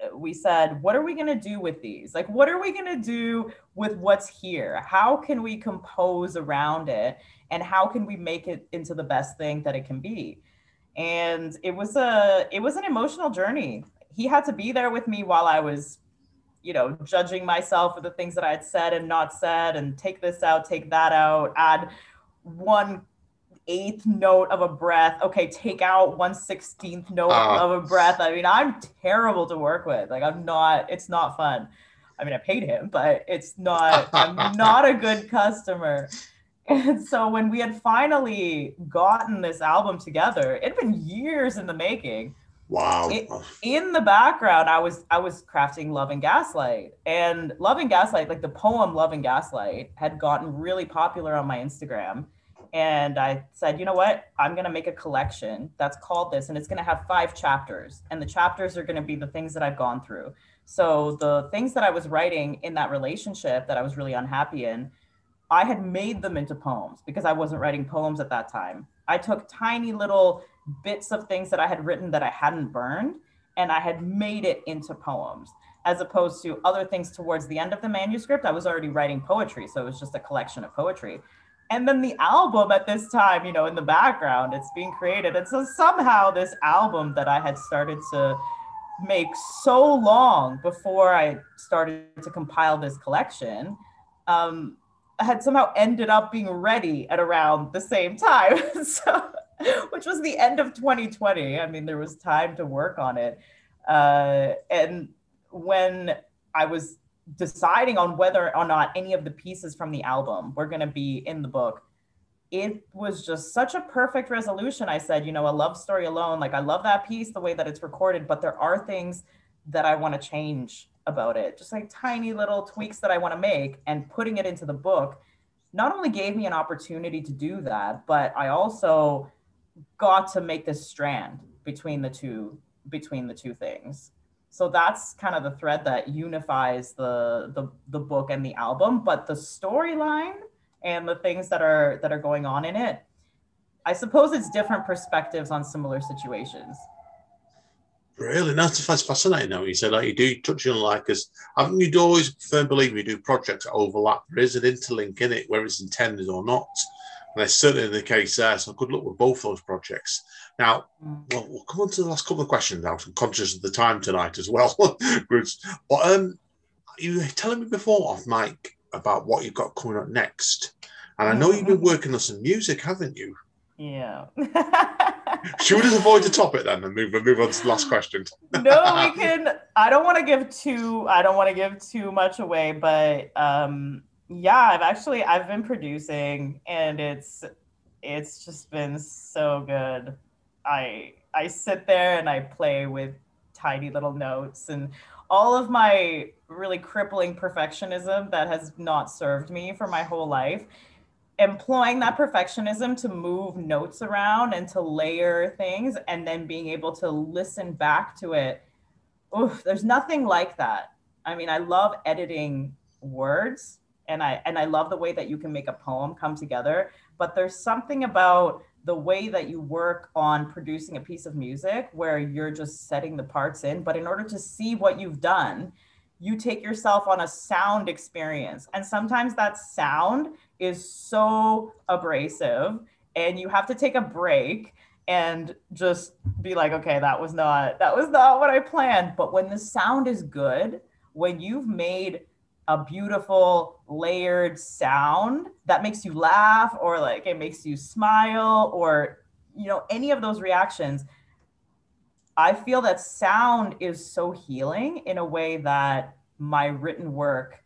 uh, we said, what are we going to do with these? Like, what are we going to do with what's here? How can we compose around it? And how can we make it into the best thing that it can be? And it was a, it was an emotional journey. He had to be there with me while I was, you know, judging myself for the things that I had said and not said, and take this out, take that out, add one eighth note of a breath. Okay, take out one sixteenth note uh, of a breath. I mean, I'm terrible to work with. Like, I'm not. It's not fun. I mean, I paid him, but it's not. I'm not a good customer. And so when we had finally gotten this album together, it'd been years in the making. Wow. It, in the background, I was I was crafting Love and Gaslight. And Love and Gaslight, like the poem Love and Gaslight, had gotten really popular on my Instagram and I said, you know what? I'm going to make a collection that's called this, and it's going to have five chapters. And the chapters are going to be the things that I've gone through. So the things that I was writing in that relationship that I was really unhappy in, I had made them into poems because I wasn't writing poems at that time. I took tiny little bits of things that I had written that I hadn't burned, and I had made it into poems as opposed to other things towards the end of the manuscript. I was already writing poetry, so it was just a collection of poetry and then the album at this time you know in the background it's being created. And so somehow this album that i had started to make so long before i started to compile this collection um, had somehow ended up being ready at around the same time. So which was the end of 2020 i mean there was time to work on it. Uh, and when i was deciding on whether or not any of the pieces from the album were going to be in the book it was just such a perfect resolution. I said you know a love story alone like i love that piece the way that it's recorded but there are things that i want to change about it. Just like tiny little tweaks that i want to make and putting it into the book not only gave me an opportunity to do that but i also got to make this strand between the two between the two things so that's kind of the thread that unifies the the, the book and the album but the storyline and the things that are that are going on in it i suppose it's different perspectives on similar situations Really, that's, that's fascinating. Now you said like you do touch on like I think you'd always firm believe you do projects overlap. There is an interlink in it, whether it's intended or not. And that's certainly the case there. So good luck with both those projects. Now, mm. well, we'll come on to the last couple of questions now. I'm conscious of the time tonight as well, Bruce. But um, you were telling me before off mic about what you've got coming up next. And I know you've been mm-hmm. working on some music, haven't you? Yeah. Should we just avoid the topic then and move move on to the last question? no, we can. I don't want to give too. I don't want to give too much away, but um, yeah, I've actually I've been producing, and it's it's just been so good. I I sit there and I play with tiny little notes and all of my really crippling perfectionism that has not served me for my whole life employing that perfectionism to move notes around and to layer things and then being able to listen back to it oof, there's nothing like that. I mean i love editing words and i and i love the way that you can make a poem come together but there's something about the way that you work on producing a piece of music where you're just setting the parts in but in order to see what you've done you take yourself on a sound experience. And sometimes that sound is so abrasive and you have to take a break and just be like okay that was not that was not what i planned. But when the sound is good when you've made a beautiful layered sound that makes you laugh or like it makes you smile or you know any of those reactions i feel that sound is so healing in a way that my written work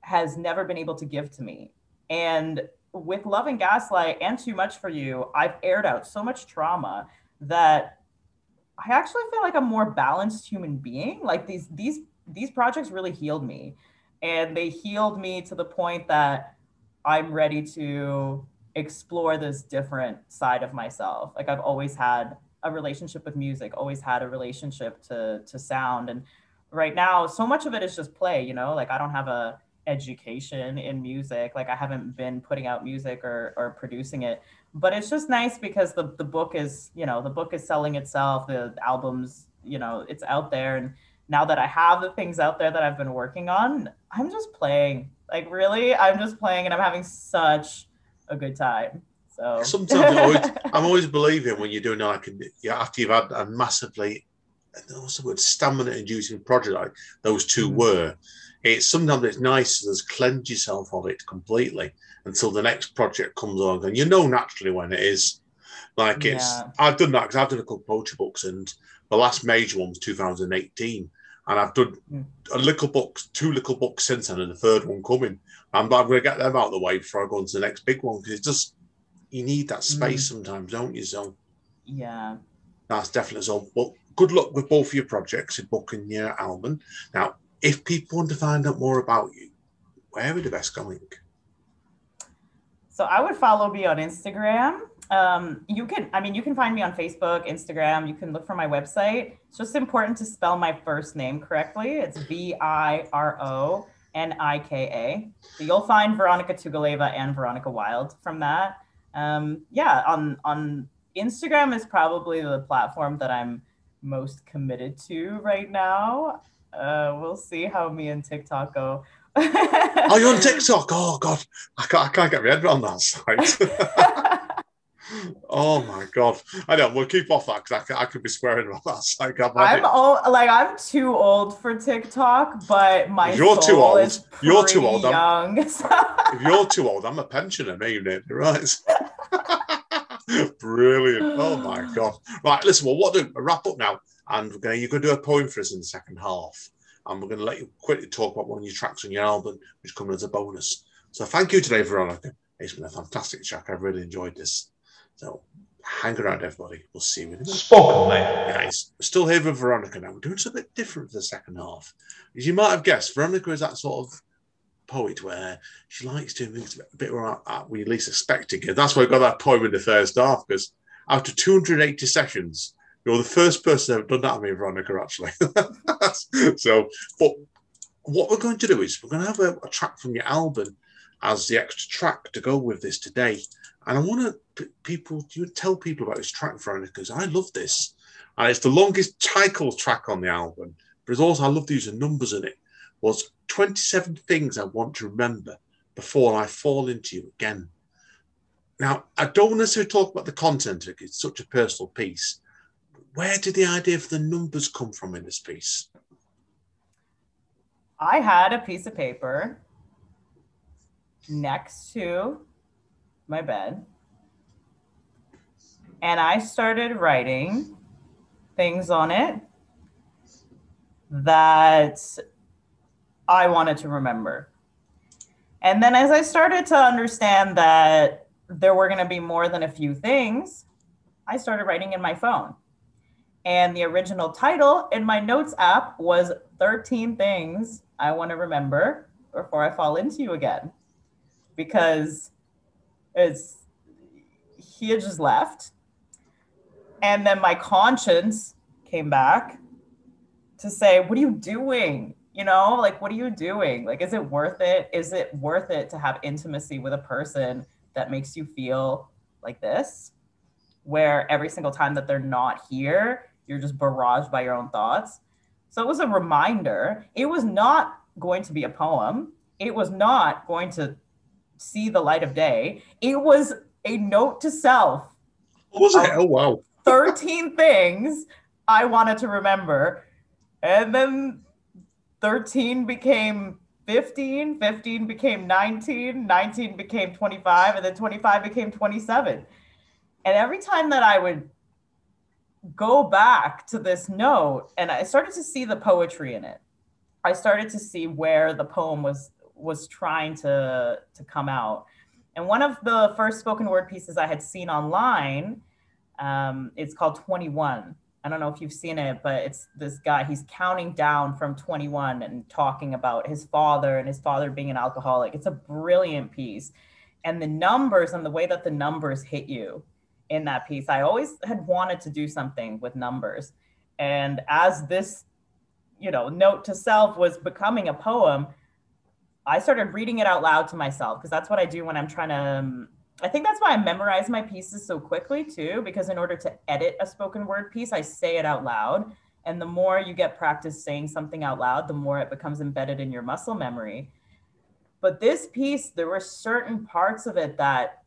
has never been able to give to me. And with love and gaslight and too much for you i've aired out so much trauma that i actually feel like a more balanced human being. Like these these these projects really healed me and they healed me to the point that I'm ready to explore this different side of myself. Like I've always had a relationship with music, always had a relationship to to sound and right now so much of it is just play, you know? Like I don't have a education in music. Like I haven't been putting out music or or producing it. But it's just nice because the the book is, you know, the book is selling itself, the albums, you know, it's out there and now that I have the things out there that I've been working on, I'm just playing. Like really, I'm just playing and I'm having such a good time. So sometimes I'm always, I'm always believing when you're doing like yeah, after you've had a massively what's the word stamina inducing project like those 2 mm-hmm. were. It's sometimes it's nice to just cleanse yourself of it completely until the next project comes on, and you know naturally when it is. Like it's, yeah. I've done that because I've done a couple of poetry books, and the last major one was 2018, and I've done mm. a little book, two little books since then, and the third one coming. I'm, I'm going to get them out of the way before I go on to the next big one because it's just you need that space mm. sometimes, don't you? So yeah, that's definitely so. Well, good luck with both of your projects, your book and your album. Now, if people want to find out more about you, where are the best going? So I would follow me on Instagram um, you can, I mean, you can find me on Facebook, Instagram. You can look for my website. It's just important to spell my first name correctly. It's V I R O N I K A. So you'll find Veronika Tugaleva and Veronika Wild from that. Um, yeah, on on Instagram is probably the platform that I'm most committed to right now. Uh, we'll see how me and TikTok go. oh, you're on TikTok? Oh God, I can't, I can't get my head around that site. Oh my god! I know we'll keep off that because I, I, could be swearing about that. Like, I'm old, like I'm too old for TikTok, but my you're too old. you're too old. I'm, if you're too old, I'm a pensioner, maybe right? Brilliant! Oh my god! Right, listen. Well, what do we wrap up now, and we're going. You're going to do a poem for us in the second half, and we're going to let you quickly talk about one of your tracks on your album, which coming as a bonus. So, thank you today, Veronika. It's been a fantastic track. I've really enjoyed this. So hang around, everybody. We'll see you in a. Spoken, mate. Guys, we're still here with Veronika now. We're doing something different for the second half. As you might have guessed, Veronika is that sort of poet where she likes doing things a bit where uh, we least expecting it. That's why I got that poem in the first half because after 280 sessions, you're the first person to have done that to me, Veronika, actually. so, but what we're going to do is we're going to have a, a track from your album as the extra track to go with this today. And I want to people you tell people about this track, Veronika, because I love this. And it's the longest title track on the album, but it's also I love using numbers in it. Was 27 things I want to remember before I fall into you again. Now, I don't necessarily talk about the content because it's such a personal piece. Where did the idea for the numbers come from in this piece? I had a piece of paper next to my bed and I started writing things on it that I wanted to remember. And then as I started to understand that there were going to be more than a few things, I started writing in my phone. And the original title in my notes app was 13 Things I Want to Remember Before I Fall Into You Again. Because it's he had just left. And then my conscience came back to say, What are you doing? You know, like, what are you doing? Like, is it worth it? Is it worth it to have intimacy with a person that makes you feel like this? Where every single time that they're not here, you're just barraged by your own thoughts. So it was a reminder. It was not going to be a poem. It was not going to see the light of day. It was a note to self. What was it? Oh, wow. 13 things I wanted to remember. And then 13 became 15, 15 became 19, 19 became 25, and then 25 became 27. And every time that I would go back to this note, and I started to see the poetry in it, I started to see where the poem was was trying to to come out. And one of the first spoken word pieces I had seen online, um, it's called 21. I don't know if you've seen it, but it's this guy, he's counting down from 21 and talking about his father and his father being an alcoholic. It's a brilliant piece. and the numbers and the way that the numbers hit you in that piece. I always had wanted to do something with numbers. And as this, you know, note to self was becoming a poem, I started reading it out loud to myself because that's what I do when I'm trying to. Um, I think that's why I memorize my pieces so quickly too, because in order to edit a spoken word piece, I say it out loud. And the more you get practice saying something out loud, the more it becomes embedded in your muscle memory. But this piece, there were certain parts of it that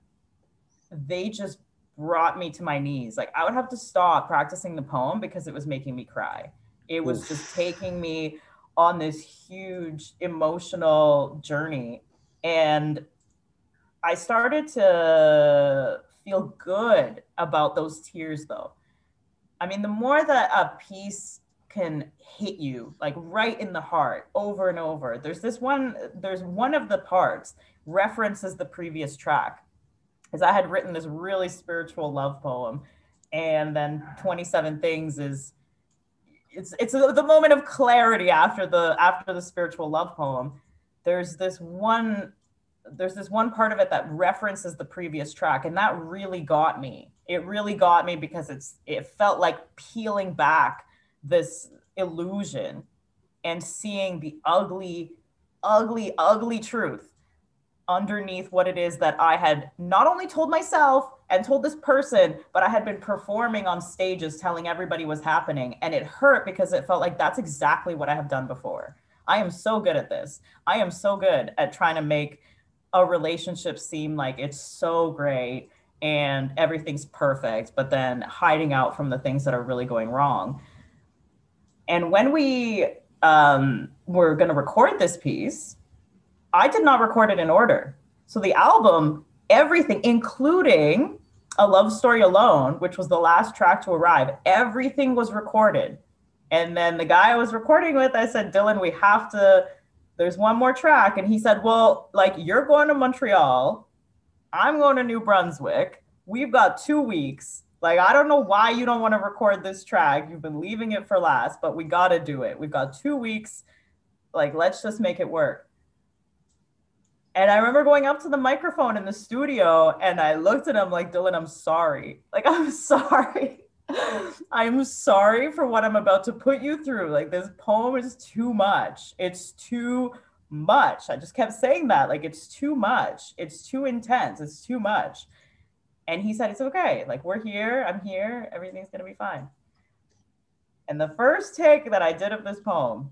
they just brought me to my knees. Like I would have to stop practicing the poem because it was making me cry. It was Oof. just taking me on this huge emotional journey. And I started to feel good about those tears though. I mean, the more that a piece can hit you like right in the heart over and over. There's this one, there's one of the parts references the previous track. Because I had written this really spiritual love poem. And then 27 Things is it's it's the moment of clarity after the after the spiritual love poem. There's this one there's this one part of it that references the previous track and that really got me it really got me because it's it felt like peeling back this illusion and seeing the ugly, ugly, ugly truth underneath what it is that I had not only told myself and told this person, but I had been performing on stages telling everybody was happening. And it hurt because it felt like that's exactly what I have done before. I am so good at this. I am so good at trying to make a relationship seem like it's so great and everything's perfect, but then hiding out from the things that are really going wrong. And when we um, were going to record this piece, I did not record it in order. So the album, everything, including A Love Story Alone, which was the last track to arrive, everything was recorded. And then the guy I was recording with, I said, Dylan, we have to, there's one more track. And he said, Well, like you're going to Montreal, I'm going to New Brunswick. We've got two weeks like, I don't know why you don't want to record this track. You've been leaving it for last, but we got to do it. We've got two weeks. Like, let's just make it work. And I remember going up to the microphone in the studio and I looked at him like, Dylan, I'm sorry. Like, I'm sorry. I'm sorry for what I'm about to put you through. Like, this poem is too much. It's too much. I just kept saying that. Like, it's too much. It's too intense. It's too much. And he said, It's okay. Like, we're here. I'm here. Everything's going to be fine. And the first take that I did of this poem,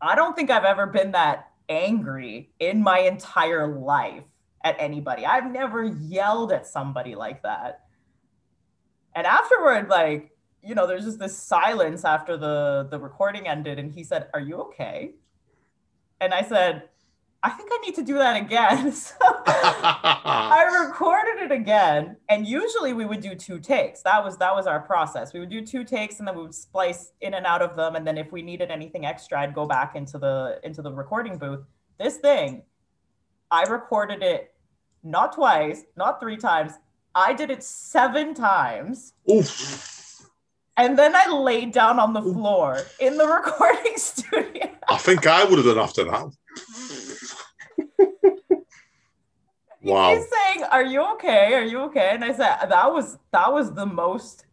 I don't think I've ever been that angry in my entire life at anybody. I've never yelled at somebody like that. And afterward, like, you know, there's just this silence after the the recording ended and he said, "Are you okay?" And I said, I think I need to do that again. so I recorded it again, and usually we would do two takes. That was that was our process. We would do two takes, and then we would splice in and out of them. And then if we needed anything extra, I'd go back into the into the recording booth. This thing, I recorded it not twice, not three times. I did it seven times. Oof. And then I laid down on the floor in the recording studio. I think I would have done after that. wow. He's saying, "Are you okay? Are you okay?" And I said, "That was that was the most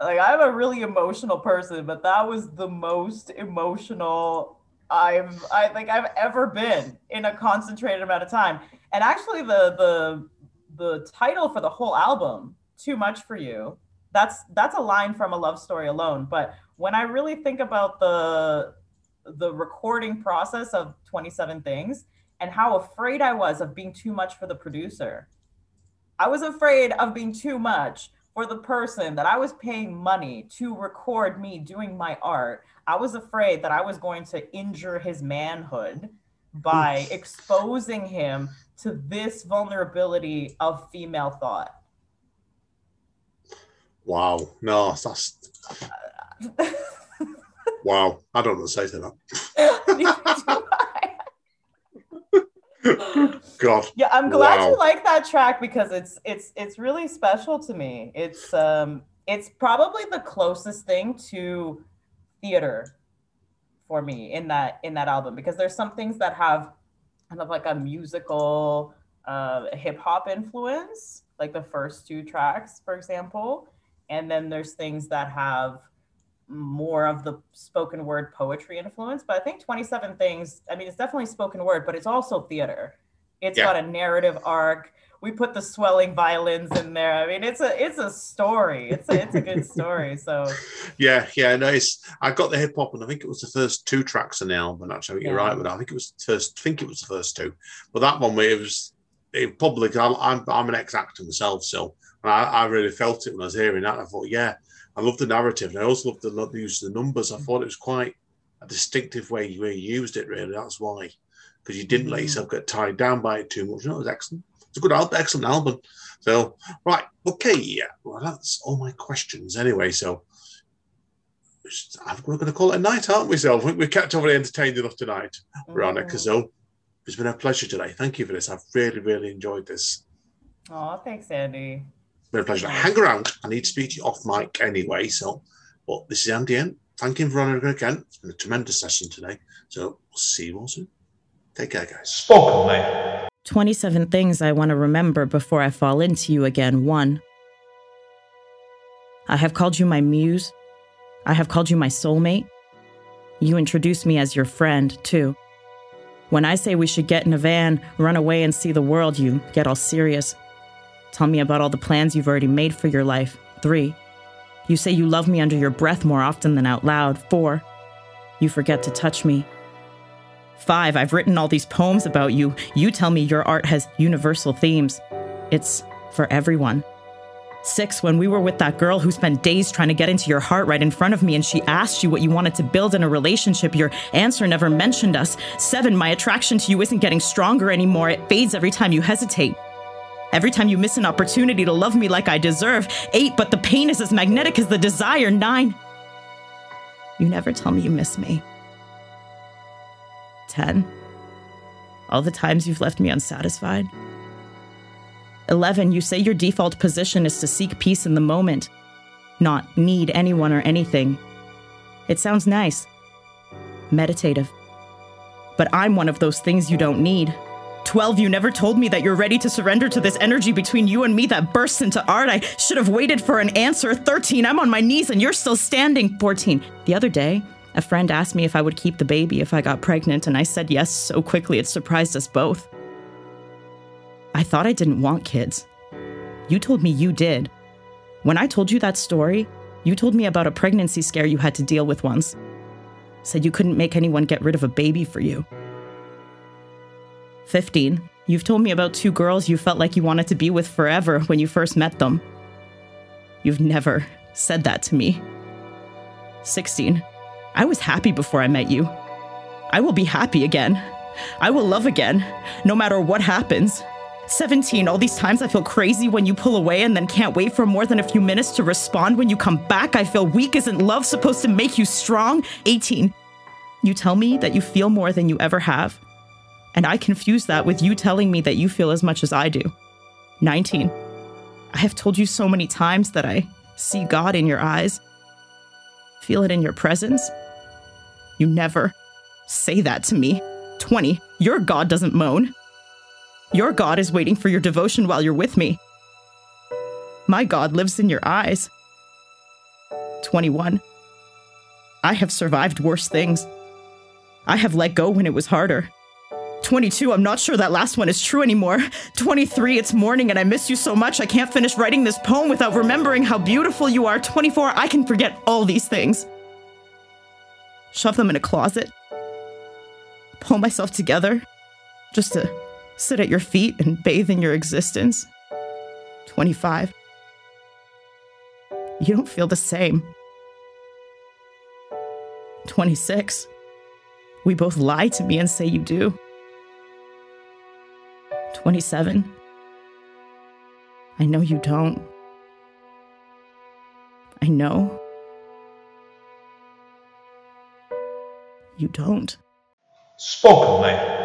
like I'm a really emotional person, but that was the most emotional I've I think I've ever been in a concentrated amount of time. And actually the the the title for the whole album, Too Much for You, that's that's a line from a love story alone. But when I really think about the the recording process of 27 things, and how afraid I was of being too much for the producer. I was afraid of being too much for the person that I was paying money to record me doing my art. I was afraid that I was going to injure his manhood by exposing him to this vulnerability of female thought. Wow. No, that's. wow. I don't know what to say to that. God. Yeah, I'm glad wow. you like that track because it's it's it's really special to me. It's um it's probably the closest thing to theater for me in that in that album because there's some things that have kind of like a musical uh, hip hop influence, like the first two tracks, for example. And then there's things that have more of the spoken word poetry influence. But I think 27 Things, I mean, it's definitely spoken word, but it's also theater. It's Yeah. got a narrative arc. We put the swelling violins in there. I mean, it's a it's a story. It's a, it's a good story. So Yeah, yeah, no, it's I got the hip hop, and I think it was the first two tracks on the album. Actually, you're Yeah. right but. I think it was the first. I think it was the first two, but that one it was it. 'cause I'm I'm, I'm an ex actor myself, so I, I really felt it when I was hearing that. I thought, yeah, I love the narrative, and I also love the, love the use of the numbers. I thought it was quite a distinctive way you, way you used it. Really, that's why, because you didn't let Mhm. yourself get tied down by it too much. No, it was excellent. It's a good album, excellent album. So right, okay, yeah. Well, that's all my questions anyway. So we're going to call it a night, aren't we, Zel? I think we've kept everybody entertained enough tonight, Veronika. mm. So it's been a pleasure today. Thank you for this. I've really, really enjoyed this. Oh, thanks, Andy. It's been a pleasure. to Hang around. I need to speak to you off mic anyway. So, but this is Andy N. Thanking Veronika again. It's been a tremendous session today. So we'll see you all soon. Take care, guys. Spoken, mate. 27 things I want to remember before I fall into you again. One, I have called you my muse. I have called you my soulmate. You introduced me as your friend, too. When I say we should get in a van, run away, and see the world, you get all serious. Tell me about all the plans you've already made for your life. Three, you say you love me under your breath more often than out loud. Four, you forget to touch me. Five, I've written all these poems about you. You tell me your art has universal themes. It's for everyone. Six, when we were with that girl who spent days trying to get into your heart right in front of me and she asked you what you wanted to build in a relationship, your answer never mentioned us. Seven, my attraction to you isn't getting stronger anymore. It fades every time you hesitate. Every time you miss an opportunity to love me like I deserve. Eight, but the pain is as magnetic as the desire. Nine, you never tell me you miss me. 10. All the times you've left me unsatisfied. 11. You say your default position is to seek peace in the moment, not need anyone or anything. It sounds nice, meditative. But I'm one of those things you don't need. 12. You never told me that you're ready to surrender to this energy between you and me that bursts into art. I should have waited for an answer. 13. I'm on my knees and you're still standing. 14. The other day, a friend asked me if I would keep the baby if I got pregnant, and I said yes so quickly it surprised us both. I thought I didn't want kids. You told me you did. When I told you that story, you told me about a pregnancy scare you had to deal with once. Said you couldn't make anyone get rid of a baby for you. 15. You've told me about two girls you felt like you wanted to be with forever when you first met them. You've never said that to me. 16. I was happy before I met you. I will be happy again. I will love again, no matter what happens. 17. All these times I feel crazy when you pull away and then can't wait for more than a few minutes to respond when you come back. I feel weak. Isn't love supposed to make you strong? 18. You tell me that you feel more than you ever have. And I confuse that with you telling me that you feel as much as I do. 19. I have told you so many times that I see God in your eyes, feel it in your presence. You never say that to me. 20. Your God doesn't moan. Your God is waiting for your devotion while you're with me. My God lives in your eyes. 21. I have survived worse things. I have let go when it was harder. 22, I'm not sure that last one is true anymore. 23, it's morning and I miss you so much I can't finish writing this poem without remembering how beautiful you are. 24, I can forget all these things. Shove them in a closet. Pull myself together just to sit at your feet and bathe in your existence. 25. You don't feel the same. 26. We both lie to me and say you do. 27. I know you don't. I know. You don't. Spoken, mate.